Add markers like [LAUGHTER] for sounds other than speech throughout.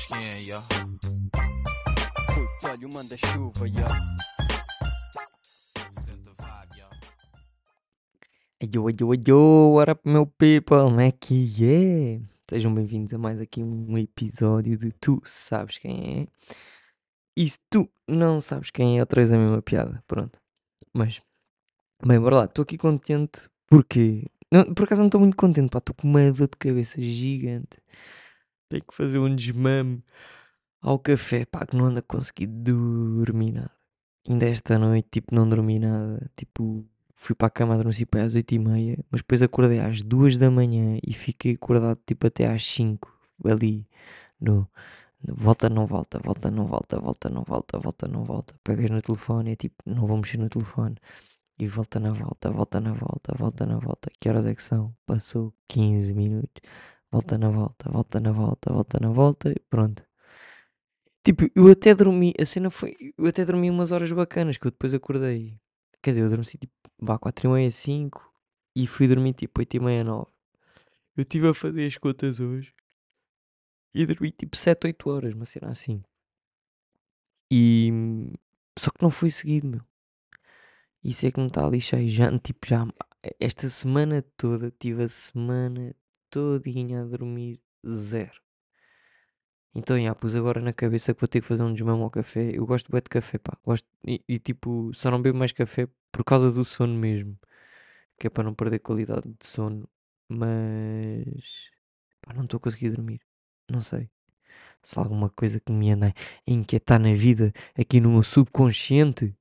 sabes quem é. Putz, olha o manda-chuva, ya. Ayo, ayo, ayo, what up, meu people? Como é que é? Sejam bem-vindos a mais aqui um episódio de Tu Sabes Quem É. E se tu não sabes quem é, outra vez a mesma piada. Pronto. Mas, bem, bora lá. Estou aqui contente porque. Não, por acaso não estou muito contente, pá. Estou com uma dor de cabeça gigante. Tenho que fazer um desmame ao café, pá, que não anda a conseguir dormir nada. Ainda esta noite, tipo, não dormi nada. Tipo, fui para a cama, adormeci para aí às 8 e meia, mas depois acordei às 2 da manhã e fiquei acordado tipo até às 5, ali no volta, não volta, volta, não volta, volta, não volta, volta, não volta. Pegas no telefone e é tipo, não vou mexer no telefone. E volta na volta, volta na volta, volta na volta. Que horas é que são? Passou 15 minutos. Volta na volta, volta na volta, volta na volta pronto. Tipo, eu até dormi, a cena foi, eu até dormi umas horas bacanas que eu depois acordei. Quer dizer, eu dormi tipo, vá 4 e meia, 5 e fui dormir tipo 8 e meia, 9. Eu estive a fazer as contas hoje e dormi tipo 7, 8 horas, uma cena assim. E só que não foi seguido, meu. Isso é que me está a lixar. e Já, tipo, já esta semana toda, tive a semana todinha a dormir zero. Então, já, pus agora na cabeça que vou ter que fazer um desmame ao café. Eu gosto bué de café, pá. Gosto, e, e, tipo, só não bebo mais café por causa do sono mesmo. Que é para não perder qualidade de sono. Mas, pá, não estou a conseguir dormir. Não sei. Se há alguma coisa que me anda a inquietar na vida aqui no meu subconsciente.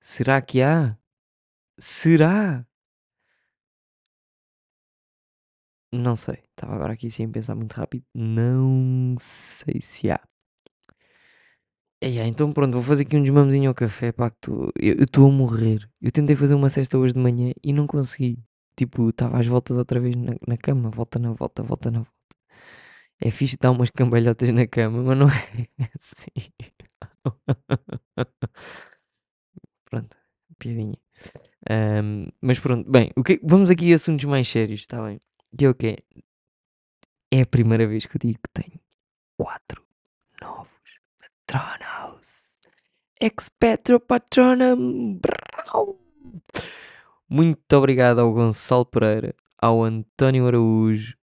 Será que há? Será? Não sei. Estava agora aqui sem pensar muito rápido. Não sei se há. É, é, então pronto, vou fazer aqui um desmamezinho ao café, pá, que tô- eu estou a morrer. Eu tentei fazer uma cesta hoje de manhã e não consegui. Tipo, estava às voltas outra vez na, na cama, volta na volta, volta na volta. É fixe dar umas cambalhotas na cama, mas não [LAUGHS] é assim. [LAUGHS] Pronto, piadinha. Ahm, mas pronto, bem, o que, vamos aqui a assuntos mais sérios, está bem? Que é o quê? É a primeira vez que eu digo que tenho quatro novos patronos. Expetro patronum. Muito obrigado ao Gonçalo Pereira, ao António Araújo,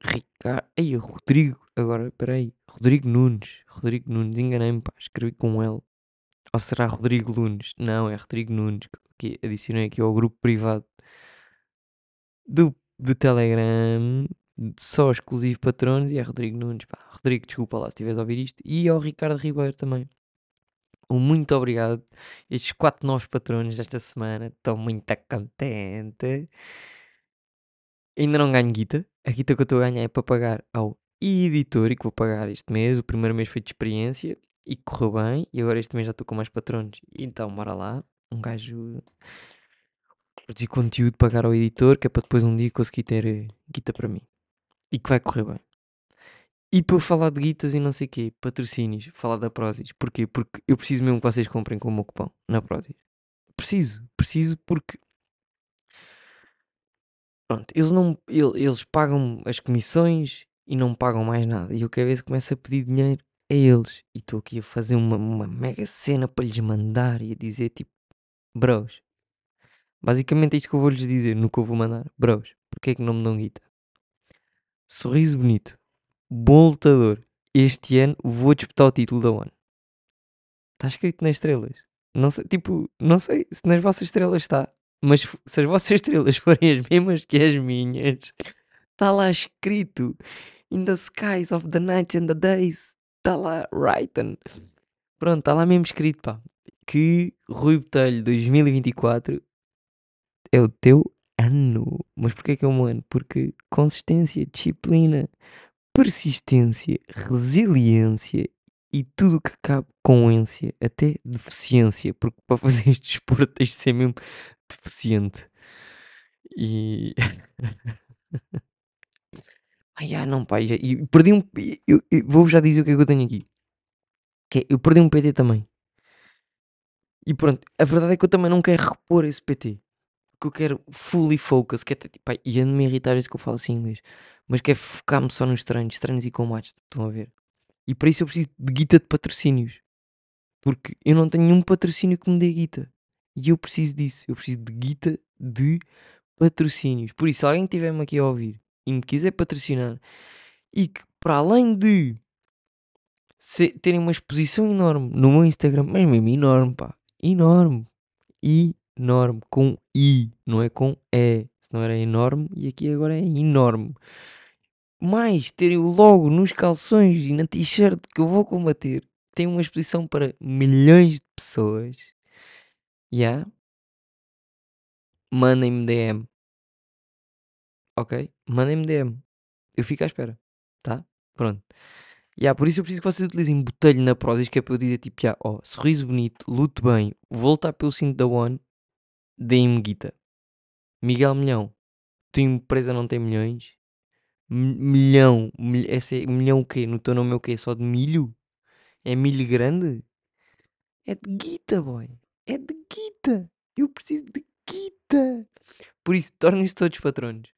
Ricardo. Ei, Rodrigo. Agora, peraí. Rodrigo Nunes. Rodrigo Nunes, enganei-me, pá. Escrevi com L. Ou será Rodrigo Nunes? Não, é Rodrigo Nunes. Que adicionei aqui ao grupo privado do, do Telegram. Só exclusivo patronos. E é Rodrigo Nunes. Pá. Rodrigo, desculpa lá se estiveres a ouvir isto. E ao Ricardo Ribeiro também. Um muito obrigado. Estes quatro novos patronos desta semana. Estou muito contente. Ainda não ganho guita. A guita que eu estou a ganhar é para pagar ao editor e que vou pagar este mês. O primeiro mês foi de experiência e correu bem. E agora este mês já estou com mais patronos. Então, bora lá. Um gajo produzir conteúdo, pagar ao editor, que é para depois um dia conseguir ter eh, guita para mim. E que vai correr bem. E para falar de guitas e não sei o quê, patrocínios, falar da Prozis. Porquê? Porque eu preciso mesmo que vocês comprem com o meu cupom na Prozis. Preciso, preciso porque Pronto, eles, não, ele- eles pagam as comissões e não pagam mais nada. E eu cada vez começo a pedir dinheiro a eles. E estou aqui a fazer uma, uma mega cena para lhes mandar e a dizer tipo, bros. Basicamente é isto que eu vou lhes dizer no que eu vou mandar. Bros, porque é que não me dão guita? Sorriso bonito, bom lutador. Este ano vou disputar o título da ONU. Está escrito nas estrelas. Não sei, tipo, não sei se nas vossas estrelas está. Mas se as vossas [LAUGHS] estrelas forem as mesmas que as minhas, está lá escrito In the skies of the nights and the days. Está lá written. Pronto, está lá mesmo escrito, pá. Que Rui Botelho 2024 é o teu ano. Mas porquê que é um ano? Porque consistência, disciplina, persistência, resiliência e tudo o que cabe com ência, até deficiência, porque para fazer este [LAUGHS] desporto tens de ser mesmo deficiente. E. [LAUGHS] Ai, ah, não, pá, já- e perdi um. eu- eu Vou-vos já dizer o que é que eu tenho aqui. Que é, eu perdi um PT também. E pronto, a verdade é que eu também não quero repor esse PT. Porque eu quero fully focus, que é tipo, pá, e ando-me a irritar isso que eu falo assim em inglês, mas quero focar-me só nos treinos, treinos e combates, estão a ver? E para isso eu preciso de guita de patrocínios. Porque eu não tenho nenhum patrocínio que me dê guita. E eu preciso disso. Eu preciso de guita de patrocínios. Por isso, se alguém estiver-me aqui a ouvir e me quiser patrocinar e que para além de terem uma exposição enorme no meu Instagram, mas mesmo enorme, pá, enorme, enorme, com I, não é com E, senão era enorme e aqui agora é enorme. Mais terem o logo nos calções e na t-shirt que eu vou combater, tem uma exposição para milhões de pessoas. Yeah. Mandem-me DM. Ok? Mandem-me DM. Eu fico à espera. Tá? Pronto. Yeah, por isso eu preciso que vocês utilizem botelho na Prozis, que é para eu dizer tipo, yeah, ó, sorriso bonito, luto bem, voltar pelo cinto da One, deem-me guita. Miguel Milhão, tua empresa não tem milhões? Mi- milhão, mil- esse é milhão o quê? No teu nome é o quê? Só de milho? É milho grande? É de guita, boy. É de guita. Eu preciso de guita. Por isso, tornem-se todos patronos.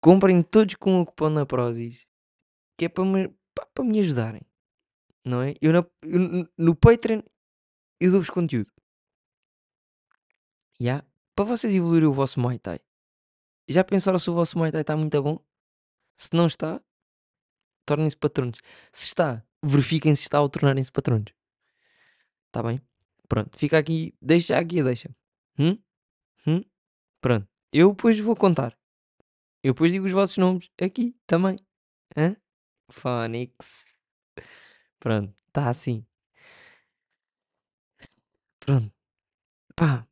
Comprem todos com o cupom na Prozis. Que é para me, para me ajudarem. Não é? Eu, na- eu no Patreon eu dou-vos conteúdo. Ya? Para vocês evoluírem o vosso Muay Thai. Já pensaram se o vosso Muay Thai está muito bom? Se não está, tornem-se patronos. Se está, verifiquem se está ou tornarem-se patronos. Está bem? Pronto, fica aqui, deixa aqui, deixa. Hum? Hum? Pronto, eu depois vou contar. Eu depois digo os vossos nomes aqui também. Hã? Phonics. Pronto, está assim. Pronto, pá.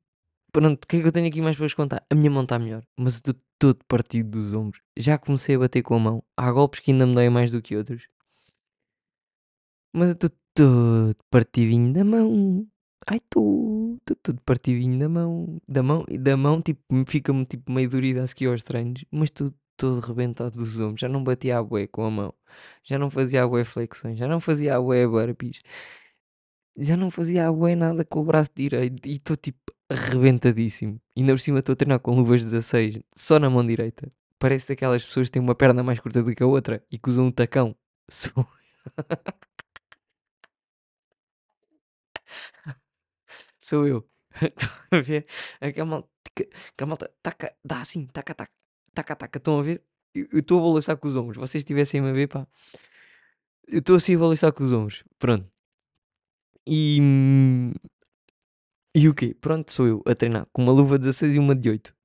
Pronto, o que é que eu tenho aqui mais para vos contar? A minha mão está melhor, mas eu estou todo partido dos ombros. Já comecei a bater com a mão. Há golpes que ainda me doem mais do que outros. Mas eu estou todo partidinho da mão. Ai, estou. Todo partidinho da mão. Da mão, da mão tipo, fica-me tipo meio dorida a seguir aos treinos. Mas estou todo rebentado dos ombros. Já não batia a bué com a mão. Já não fazia a bué flexões. Já não fazia a bué burpees. Já não fazia a bué nada com o braço direito. E estou tipo arrebentadíssimo. E ainda por cima estou a treinar com luvas 16. Só na mão direita. Parece daquelas pessoas que têm uma perna mais curta do que a outra. E que usam um tacão. Sou Sou [LAUGHS] eu. Estão a ver? Aquela a malta taca, dá assim, taca, taca, taca, taca. Estão a ver? Eu estou a balançar com os ombros. Vocês estivessem a ver, pá. Eu estou assim a balançar com os ombros. Pronto. E. E o quê? Pronto, sou eu a treinar com uma luva 16 e uma de 8.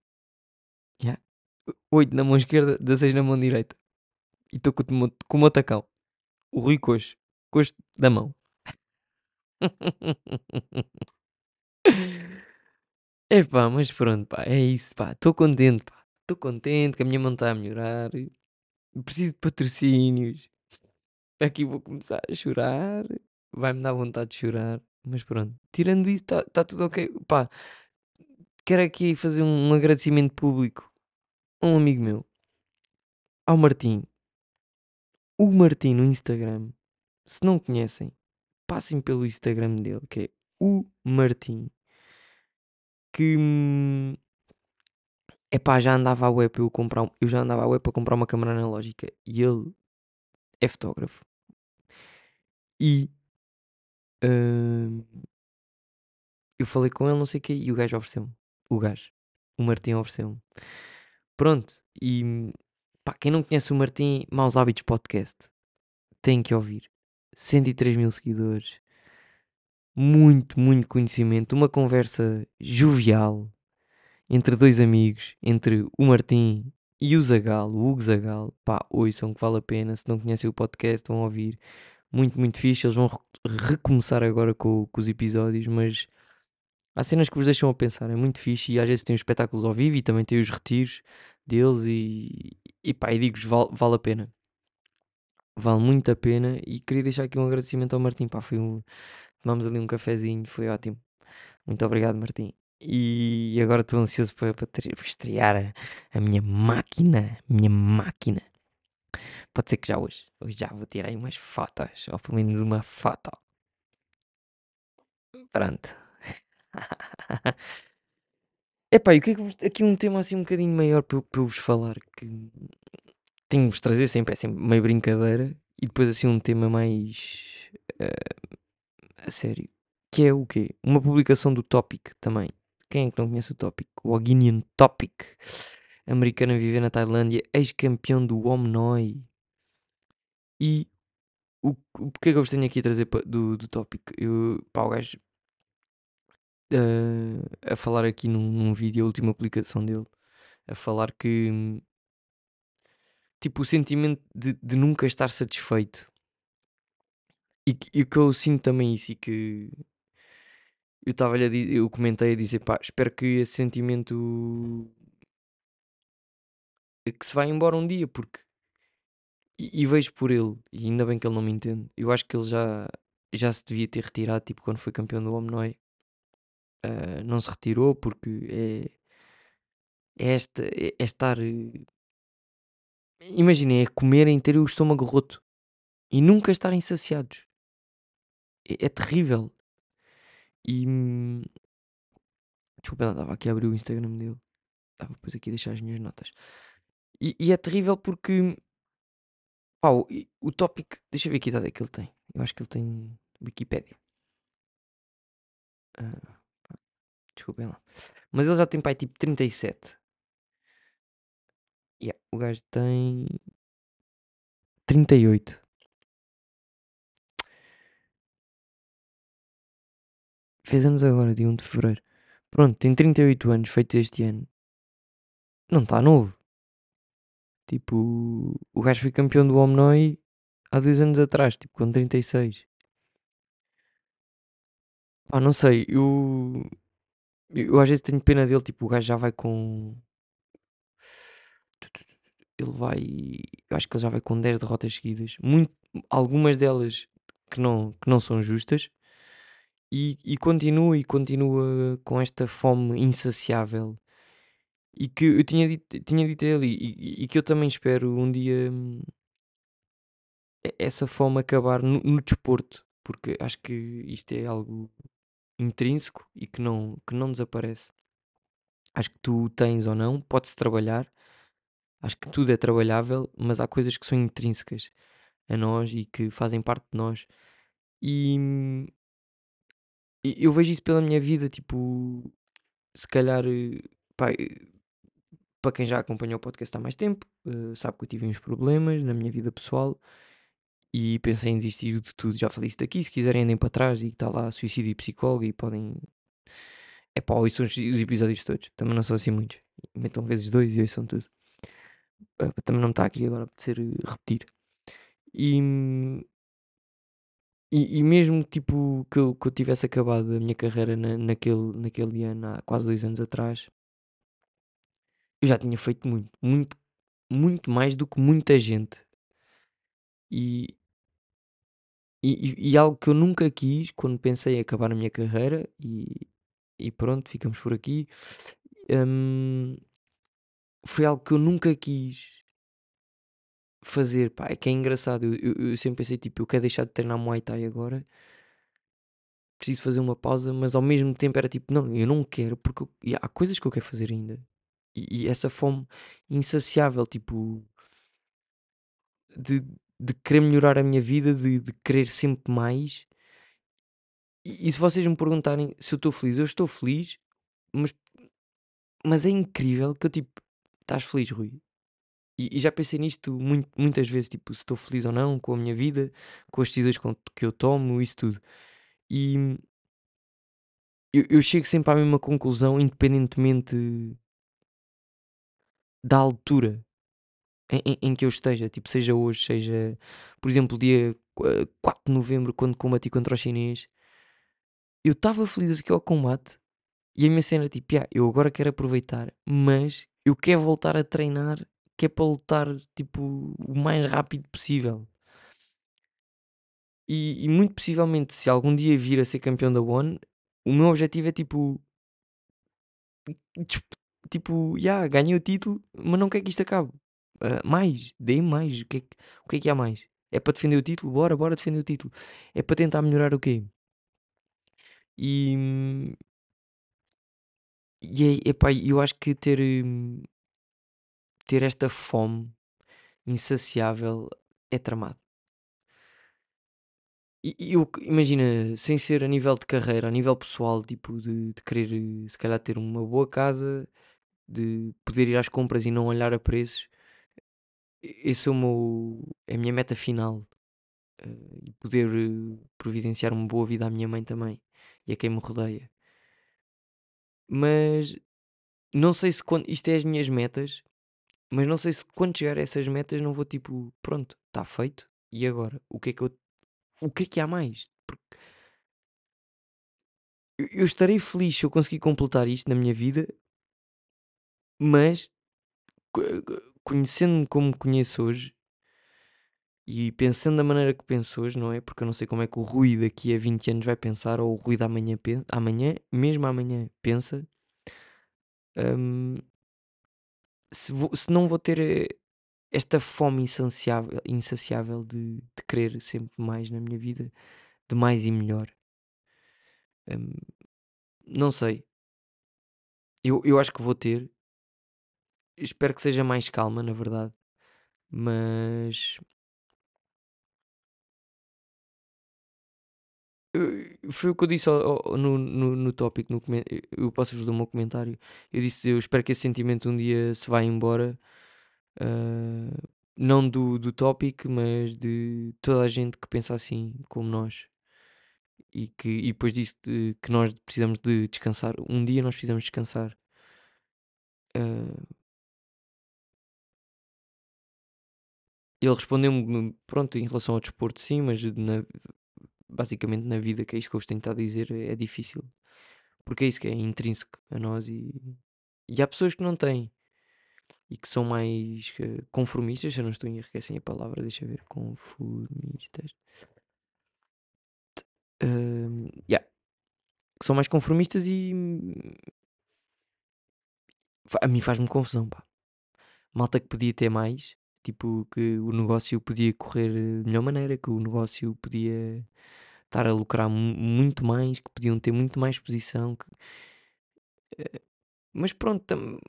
Yeah. 8 na mão esquerda, 16 na mão direita. E estou com, com o meu tacão. O Rui Coxo. Coxo da mão. [LAUGHS] Epá, mas pronto, pá, é isso, pá. Estou contente, pá. Estou contente que a minha mão está a melhorar. Preciso de patrocínios. Aqui vou começar a chorar. Vai-me dar vontade de chorar. Mas pronto, tirando isso, está tá tudo ok. Pá, quero aqui fazer um agradecimento público a um amigo meu, ao Martim. O Martim no Instagram. Se não conhecem, passem pelo Instagram dele, que é o Martim. Que hum, epá, já andava a web eu comprar, eu já andava a web para comprar uma câmera analógica e ele é fotógrafo. E eu falei com ele, não sei o quê, e o gajo ofereceu-me. O gajo, o Martim ofereceu-me. Pronto, e pá, quem não conhece o Martim, Maus Hábitos Podcast, tem que ouvir. 103 mil seguidores, muito, muito conhecimento, uma conversa jovial entre dois amigos, entre o Martim e o Zagal, o Hugo Zagal. Pá, ouçam que vale a pena. Se não conhecem o podcast, vão ouvir. Muito, muito fixe. Eles vão re- recomeçar agora com, com os episódios, mas há cenas que vos deixam a pensar. É muito fixe e às vezes tem os espetáculos ao vivo e também tem os retiros deles e, e pá, e digo-vos, vale, vale a pena. Vale muito a pena e queria deixar aqui um agradecimento ao Martim. Pá, foi um, tomámos ali um cafezinho, foi ótimo. Muito obrigado, Martim. E agora estou ansioso para, para, para estrear a, a minha máquina. Minha máquina. Pode ser que já hoje. Hoje já vou tirar aí umas fotos. Ou pelo menos uma foto. Pronto. [LAUGHS] Epá, e o que é que vos, aqui um tema assim um bocadinho maior para, eu- vos falar que tenho-vos trazer sempre, é sempre meio brincadeira e depois assim um tema mais eh, a sério, que é o quê? Uma publicação do Topic também. Quem é que não conhece o Topic? O Oginian Topic, americano a viver na Tailândia, ex-campeão do Omnoi. E o, o porquê que eu vos tenho aqui a trazer do, do Topic? Eu, pá, o gajo eh, a falar aqui num, num vídeo, a última publicação dele, a falar que tipo o sentimento de, de nunca estar satisfeito e, que- e que eu sinto também isso e que eu estava eu comentei a dizer pá, espero que esse sentimento que se vá embora um dia porque e, e vejo por ele e ainda bem que ele não me entende eu acho que ele já já se devia ter retirado tipo quando foi campeão do Omnoy Ah, não se retirou porque é, é esta é, é estar eh, imaginem é comerem ter o estômago roto e nunca estarem saciados. É, é terrível. E desculpa ela estava aqui a abrir o Instagram dele. Estava depois aqui a deixar as minhas notas e, e é terrível porque pá, o, tópico deixa eu ver que idade é que ele tem eu acho que ele tem Wikipédia Ah, desculpem lá mas ele já tem pai tipo 37 yeah, o gajo tem 38 Fez anos agora, dia 1 de fevereiro. Pronto, tem 38 anos, feitos este ano. Não está novo. Tipo, o gajo foi campeão do Omnoi há dois anos atrás, tipo, com 36. Pá, não sei, eu, eu às vezes tenho pena dele, tipo, o gajo já vai com. Ele vai. Eu acho que ele já vai com 10 derrotas seguidas. Muito, algumas delas que não, que não são justas. E, e continua e continua com esta fome insaciável E que eu tinha dito, tinha dito a ele, e, e- que eu também espero um dia hum, essa fome acabar no, no desporto, porque acho que isto é algo intrínseco e que não, que não desaparece. Acho que tu tens ou não, pode-se trabalhar, acho que tudo é trabalhável, mas há coisas que são intrínsecas a nós e que fazem parte de nós. E hum, eu vejo isso pela minha vida, tipo, se calhar, eh, pá, eh, para quem já acompanhou o podcast há mais tempo, eh, sabe que eu tive uns problemas na minha vida pessoal e pensei em desistir de tudo. Já falei isso daqui. Se quiserem, andem para trás e está lá suicídio e psicólogo e podem. É pá, ouçam os, os episódios todos. Também não são assim muitos. Metam vezes dois e ouçam tudo. Eh, também não está aqui agora a apetecer eh, repetir. E, e, e mesmo tipo que eu, que eu tivesse acabado a minha carreira na- naquele, naquele ano, há quase dois anos atrás, eu já tinha feito muito, muito, muito mais do que muita gente. E, e, e- algo que eu nunca quis quando pensei em acabar a minha carreira, e, e pronto, ficamos por aqui, hum, foi algo que eu nunca quis fazer. Pá, é que é engraçado. Eu, eu- eu sempre pensei, tipo, eu quero deixar de treinar Muay Thai agora, preciso fazer uma pausa, mas ao mesmo tempo era tipo, não, eu não quero, porque eu- há coisas que eu quero fazer ainda. E, e essa fome insaciável, tipo, de, de querer melhorar a minha vida, de, de querer sempre mais. E, e se vocês me perguntarem se eu estou feliz, eu estou feliz, mas, mas é incrível que eu tipo, estás feliz, Rui? E, e já pensei nisto muito, muitas vezes, tipo, se estou feliz ou não com a minha vida, com as decisões que eu tomo, isso tudo. E eu, eu chego sempre à mesma conclusão, independentemente da altura em, em- que eu esteja, tipo, seja hoje, seja, por exemplo, dia eh, 4 de novembro, quando combati contra o chinês, eu estava feliz aqui ao combate e a minha cena tipo, "Ya, eu agora quero aproveitar, mas eu quero voltar a treinar, que é para lutar, tipo, o mais rápido possível. E, e muito possivelmente, se algum dia vir a ser campeão da ONE, o meu objetivo é tipo, tipo, já, ganhei o título, mas não quero que isto acabe. Ah, mais, dê mais. O que, é que, o que é que há mais? É para defender o título? Bora, bora defender o título. É para tentar melhorar o quê? E, e é, epá, eu acho que ter, hum, ter esta fome insaciável é tramado. E eu imagina, sem ser a nível de carreira, a nível pessoal, tipo de de querer, se calhar ter uma boa casa, de poder ir às compras e não olhar a preços, esse é o meu é a minha meta final, e poder, eh, providenciar uma boa vida à minha mãe também, e a quem me rodeia. Mas não sei se quando isto é as minhas metas, mas não sei se quando chegar a essas metas não vou tipo: "Pronto, está feito, e agora? O que é que eu o que é que há mais?" Porque eu estarei feliz se eu conseguir completar isto na minha vida, mas co co conhecendo-me como conheço hoje, e pensando da maneira que penso hoje, não é, porque eu não sei como é que o Rui daqui a 20 anos vai pensar ou o Rui da amanhã pen amanhã, mesmo amanhã pensa, hum, se vou se não vou ter, eh, esta fome insanciável insaciável de de querer sempre mais na minha vida, de mais e melhor. Hum, não sei, eu eu acho que vou ter, espero que seja mais calma, na verdade, mas foi o que eu disse no no no tópico, no eu posso-vos ler o meu comentário. Eu disse: "Eu espero que esse sentimento um dia se vá embora", ah, não do do tópico, mas de toda a gente que pensa assim como nós. E que e depois disse de que nós precisamos de descansar. Um dia nós precisamos descansar. Ah, ele respondeu-me, pronto, em relação ao desporto, sim, mas na basicamente na vida, que é isto que eu vos tenho estado a dizer, é difícil. Porque é isso que é intrínseco a nós e e há pessoas que não têm e que são mais, eh, conformistas, eu não estou que é assim a palavra, deixa ver, conformistas. Hum, yeah, que são mais conformistas e a mim faz-me confusão, pá. Malta que podia ter mais, tipo, que o negócio podia correr de melhor maneira, que o negócio podia estar a lucrar mu muito mais, que podiam ter muito mais exposição, que eh, mas pronto, tam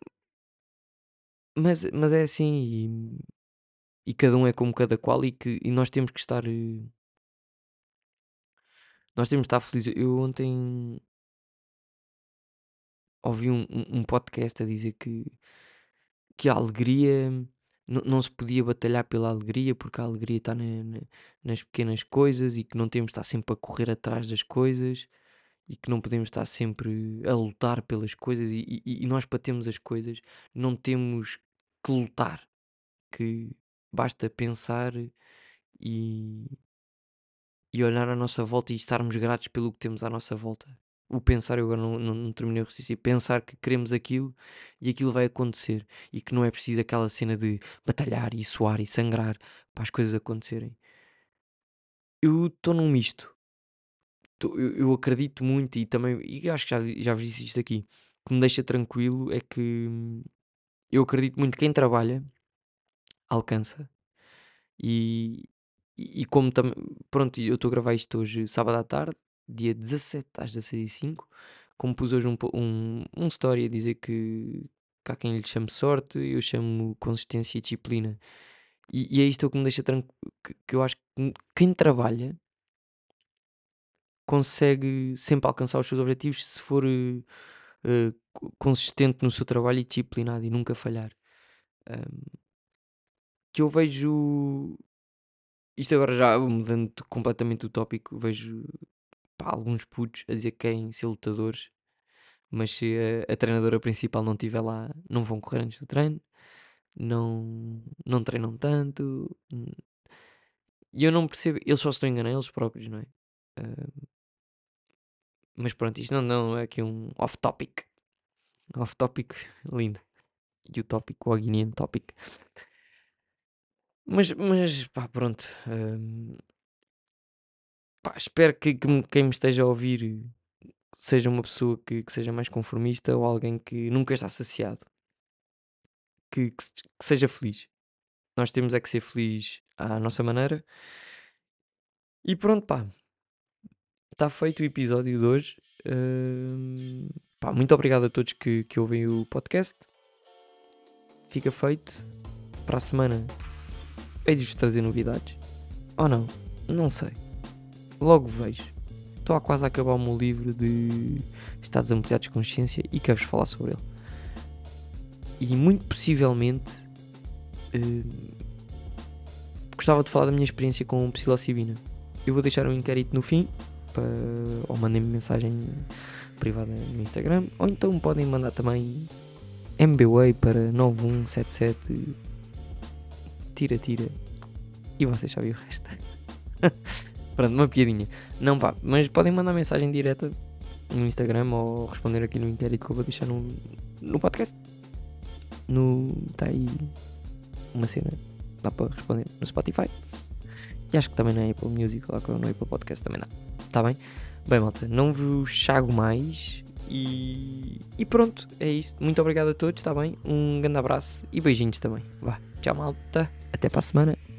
mas mas é assim e e cada um é como cada qual e que e nós temos que estar, eh, nós temos que estar felizes. Eu ontem ouvi um um um podcast a dizer que que a alegria não se podia batalhar pela alegria, porque a alegria está na na nas pequenas coisas e que não temos de estar sempre a correr atrás das coisas e que não podemos estar sempre a lutar pelas coisas e e e nós para termos as coisas não temos que lutar, que basta pensar e e olhar à nossa volta e estarmos gratos pelo que temos à nossa volta. O pensar, eu agora não, não, não terminei o raciocínio, pensar que queremos aquilo e aquilo vai acontecer e que não é preciso aquela cena de batalhar e suar e sangrar para as coisas acontecerem. Eu estou num misto. Tô- eu, eu acredito muito e também, e acho que já, já vos disse isto aqui, que me deixa tranquilo é que hum, eu acredito muito que quem trabalha alcança e, e como também, pronto, eu estou a gravar isto hoje, sábado à tarde, dia 17 às 16h05, como pus hoje um, um, um story a dizer que, que há quem lhe chame sorte, eu chamo consistência e disciplina. E, e é isto que me deixa tranquilo, que, que eu acho que quem trabalha consegue sempre alcançar os seus objetivos se for eh, co- consistente no seu trabalho e disciplinado e nunca falhar. Ahm, que eu vejo Isto agora já mudando completamente o tópico, vejo pá, alguns putos a dizer que querem ser lutadores, mas se a, a treinadora principal não estiver lá, não vão correr antes do treino, não, não treinam tanto. E eu não percebo, eles só se estão a enganar eles próprios, não é? Ah, mas pronto, isto não, não é aqui um off-topic. Off-topic [LAUGHS] lindo. E o tópico, o Aguinian topic. Mas, mas pá, pronto. hum, pá, espero que, que quem me esteja a ouvir seja uma pessoa que, que seja mais conformista ou alguém que nunca está saciado, que, que se- que seja feliz. Nós temos é que ser feliz à nossa maneira. E pronto, pá, está feito o episódio de hoje. Hum, pá, muito obrigado a todos que, que ouvem o podcast. Fica feito. Para a semana, hei de vos trazer novidades. Ou não? Não sei. Logo vejo. Estou a quase a acabar o meu livro de Estados Ampliados de Consciência e quero-vos falar sobre ele. E muito possivelmente eh, gostava de falar da minha experiência com psilocibina. Eu vou deixar um inquérito no fim, para, ou mandem-me mensagem privada no Instagram, ou então podem mandar também MBWay para 9177 tira tira e vocês sabem o resto. [LAUGHS] Pronto, uma piadinha. Não pá, mas podem mandar mensagem direta no Instagram ou responder aqui no inquérito que eu vou deixar no, no podcast. No. Está aí uma cena. Dá para responder no Spotify. E acho que também na Apple Music, lá no Apple Podcast também dá. Está bem? Bem, malta, não vos chago mais. E, e pronto, é isso. Muito obrigado a todos, está bem? Um grande abraço e beijinhos também. Vá, tchau, malta. Até para a semana.